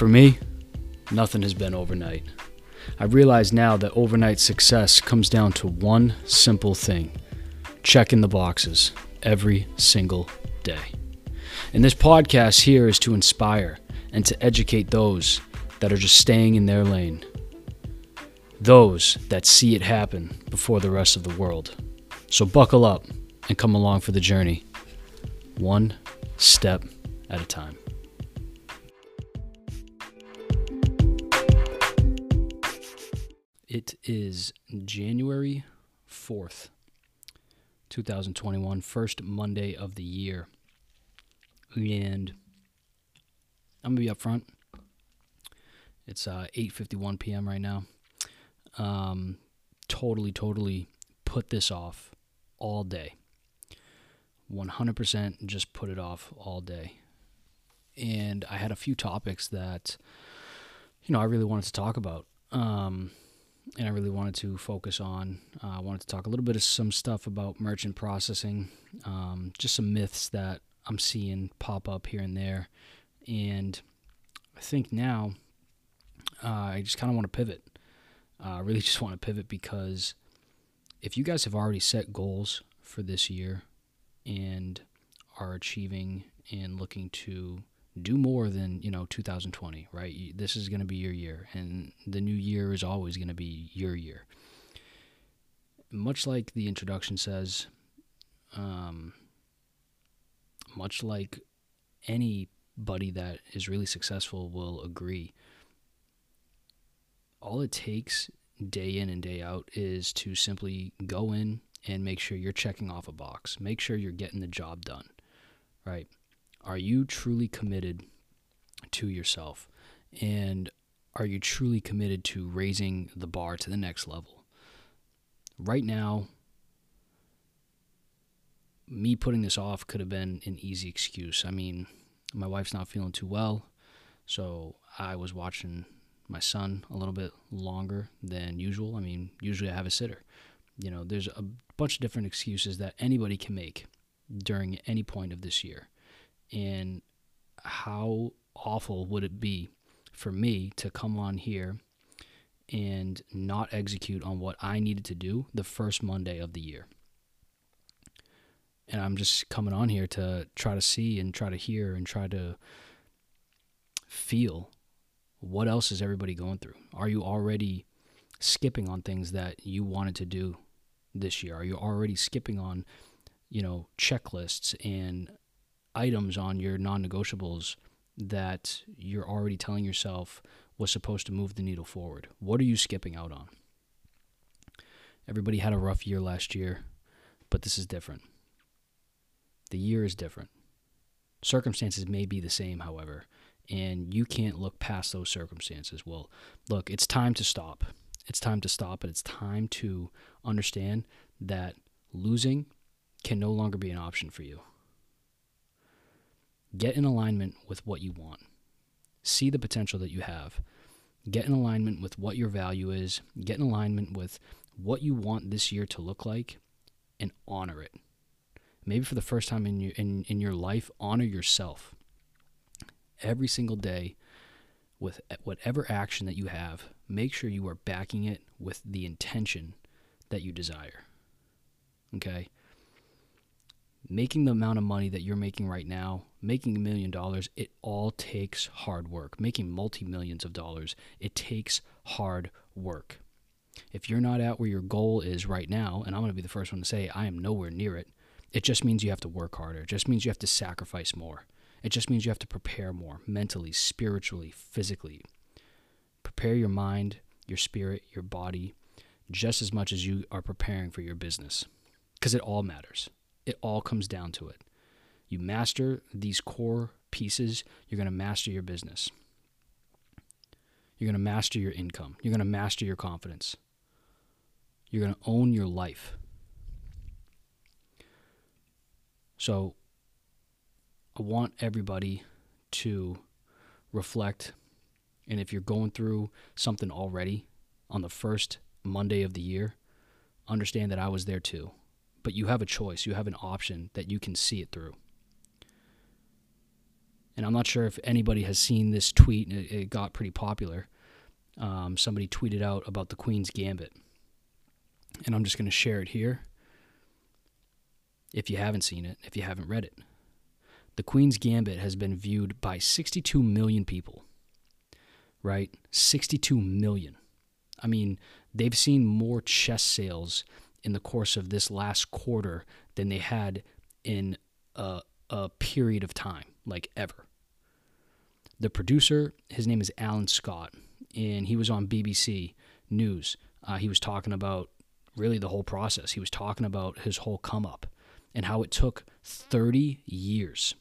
For me, nothing has been overnight. I realize now that overnight success comes down to one simple thing checking the boxes every single day. And this podcast here is to inspire and to educate those that are just staying in their lane, those that see it happen before the rest of the world. So buckle up and come along for the journey, one step at a time. It is January 4th, 2021, first Monday of the year. And I'm going to be up front. It's uh, 8:51 p.m. right now. Um, totally, totally put this off all day. 100% just put it off all day. And I had a few topics that, you know, I really wanted to talk about. Um, and I really wanted to focus on. Uh, I wanted to talk a little bit of some stuff about merchant processing, um, just some myths that I'm seeing pop up here and there. And I think now uh, I just kind of want to pivot. Uh, I really just want to pivot because if you guys have already set goals for this year and are achieving and looking to do more than you know 2020 right? This is going to be your year and the new year is always going to be your year. Much like the introduction says um, much like anybody that is really successful will agree all it takes day in and day out is to simply go in and make sure you're checking off a box. Make sure you're getting the job done right are you truly committed to yourself? And are you truly committed to raising the bar to the next level? Right now, me putting this off could have been an easy excuse. I mean, my wife's not feeling too well, so I was watching my son a little bit longer than usual. I mean, usually I have a sitter. You know, there's a bunch of different excuses that anybody can make during any point of this year. And how awful would it be for me to come on here and not execute on what I needed to do the first Monday of the year? And I'm just coming on here to try to see and try to hear and try to feel what else is everybody going through? Are you already skipping on things that you wanted to do this year? Are you already skipping on, you know, checklists and items on your non negotiables that you're already telling yourself was supposed to move the needle forward? What are you skipping out on? Everybody had a rough year last year, but this is different. The year is different. Circumstances may be the same, however, and you can't look past those circumstances. Well, look, it's time to stop. It's time to stop, and it's time to understand that losing can no longer be an option for you. Get in alignment with what you want. See the potential that you have. Get in alignment with what your value is. Get in alignment with what you want this year to look like and honor it. Maybe for the first time in your, in, in your life, honor yourself. Every single day, with whatever action that you have, make sure you are backing it with the intention that you desire. Okay? Making the amount of money that you're making right now, making a million dollars, it all takes hard work. Making multi millions of dollars, it takes hard work. If you're not at where your goal is right now, and I'm going to be the first one to say I am nowhere near it, it just means you have to work harder. It just means you have to sacrifice more. It just means you have to prepare more mentally, spiritually, physically. Prepare your mind, your spirit, your body, just as much as you are preparing for your business, because it all matters. It all comes down to it. You master these core pieces, you're going to master your business. You're going to master your income. You're going to master your confidence. You're going to own your life. So, I want everybody to reflect. And if you're going through something already on the first Monday of the year, understand that I was there too but you have a choice. You have an option that you can see it through. And I'm not sure if anybody has seen this tweet. It, it got pretty popular. Um, somebody tweeted out about the Queen's Gambit. And I'm just going to share it here if you haven't seen it, if you haven't read it. The Queen's Gambit has been viewed by 62 million people, right? 62 million. I mean, they've seen more chess sales in the course of this last quarter than they had in a, a period of time, like ever. The producer, his name is Allan Scott, and he was on BBC News. Uh, he was talking about really the whole process. He was talking about his whole come up and how it took 30 years.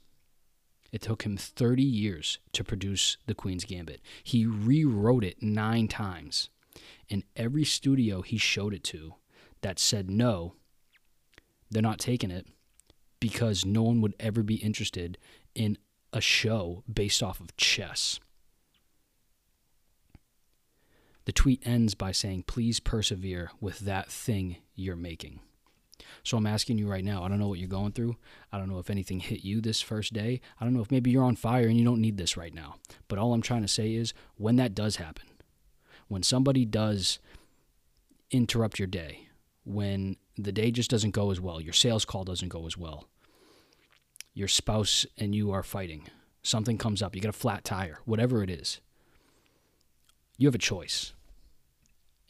It took him 30 years to produce The Queen's Gambit. He rewrote it nine times. And every studio he showed it to that said no, they're not taking it because no one would ever be interested in a show based off of chess. The tweet ends by saying, Please persevere with that thing you're making. So I'm asking you right now, I don't know what you're going through. I don't know if anything hit you this first day. I don't know if maybe you're on fire and you don't need this right now. But all I'm trying to say is when that does happen, when somebody does interrupt your day, when the day just doesn't go as well, your sales call doesn't go as well, your spouse and you are fighting, something comes up, you get a flat tire, whatever it is, you have a choice.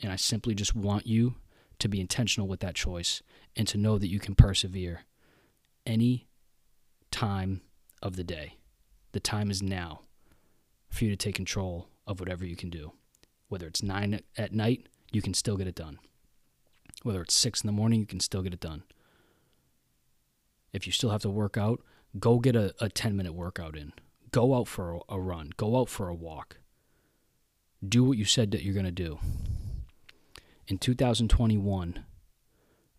And I simply just want you to be intentional with that choice and to know that you can persevere any time of the day. The time is now for you to take control of whatever you can do. Whether it's nine at night, you can still get it done. Whether it's six in the morning, you can still get it done. If you still have to work out, go get a, a 10 minute workout in. Go out for a, a run. Go out for a walk. Do what you said that you're going to do. In 2021,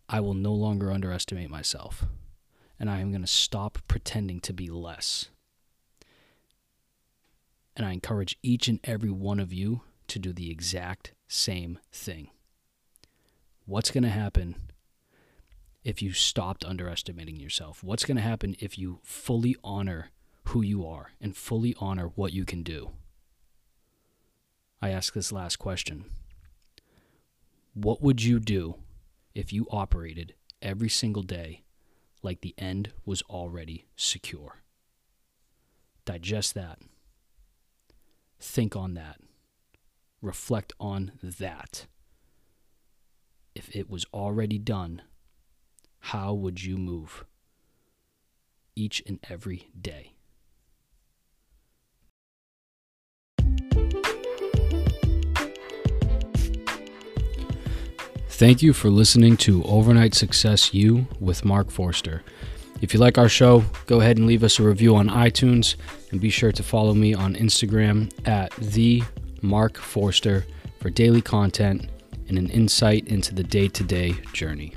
I will no longer underestimate myself. And I am going to stop pretending to be less. And I encourage each and every one of you to do the exact same thing. What's going to happen if you stopped underestimating yourself? What's going to happen if you fully honor who you are and fully honor what you can do? I ask this last question What would you do if you operated every single day like the end was already secure? Digest that. Think on that. Reflect on that. If it was already done, how would you move each and every day? Thank you for listening to Overnight Success U with Mark Forster. If you like our show, go ahead and leave us a review on iTunes and be sure to follow me on Instagram at the Mark Forster for daily content and an insight into the day to day journey.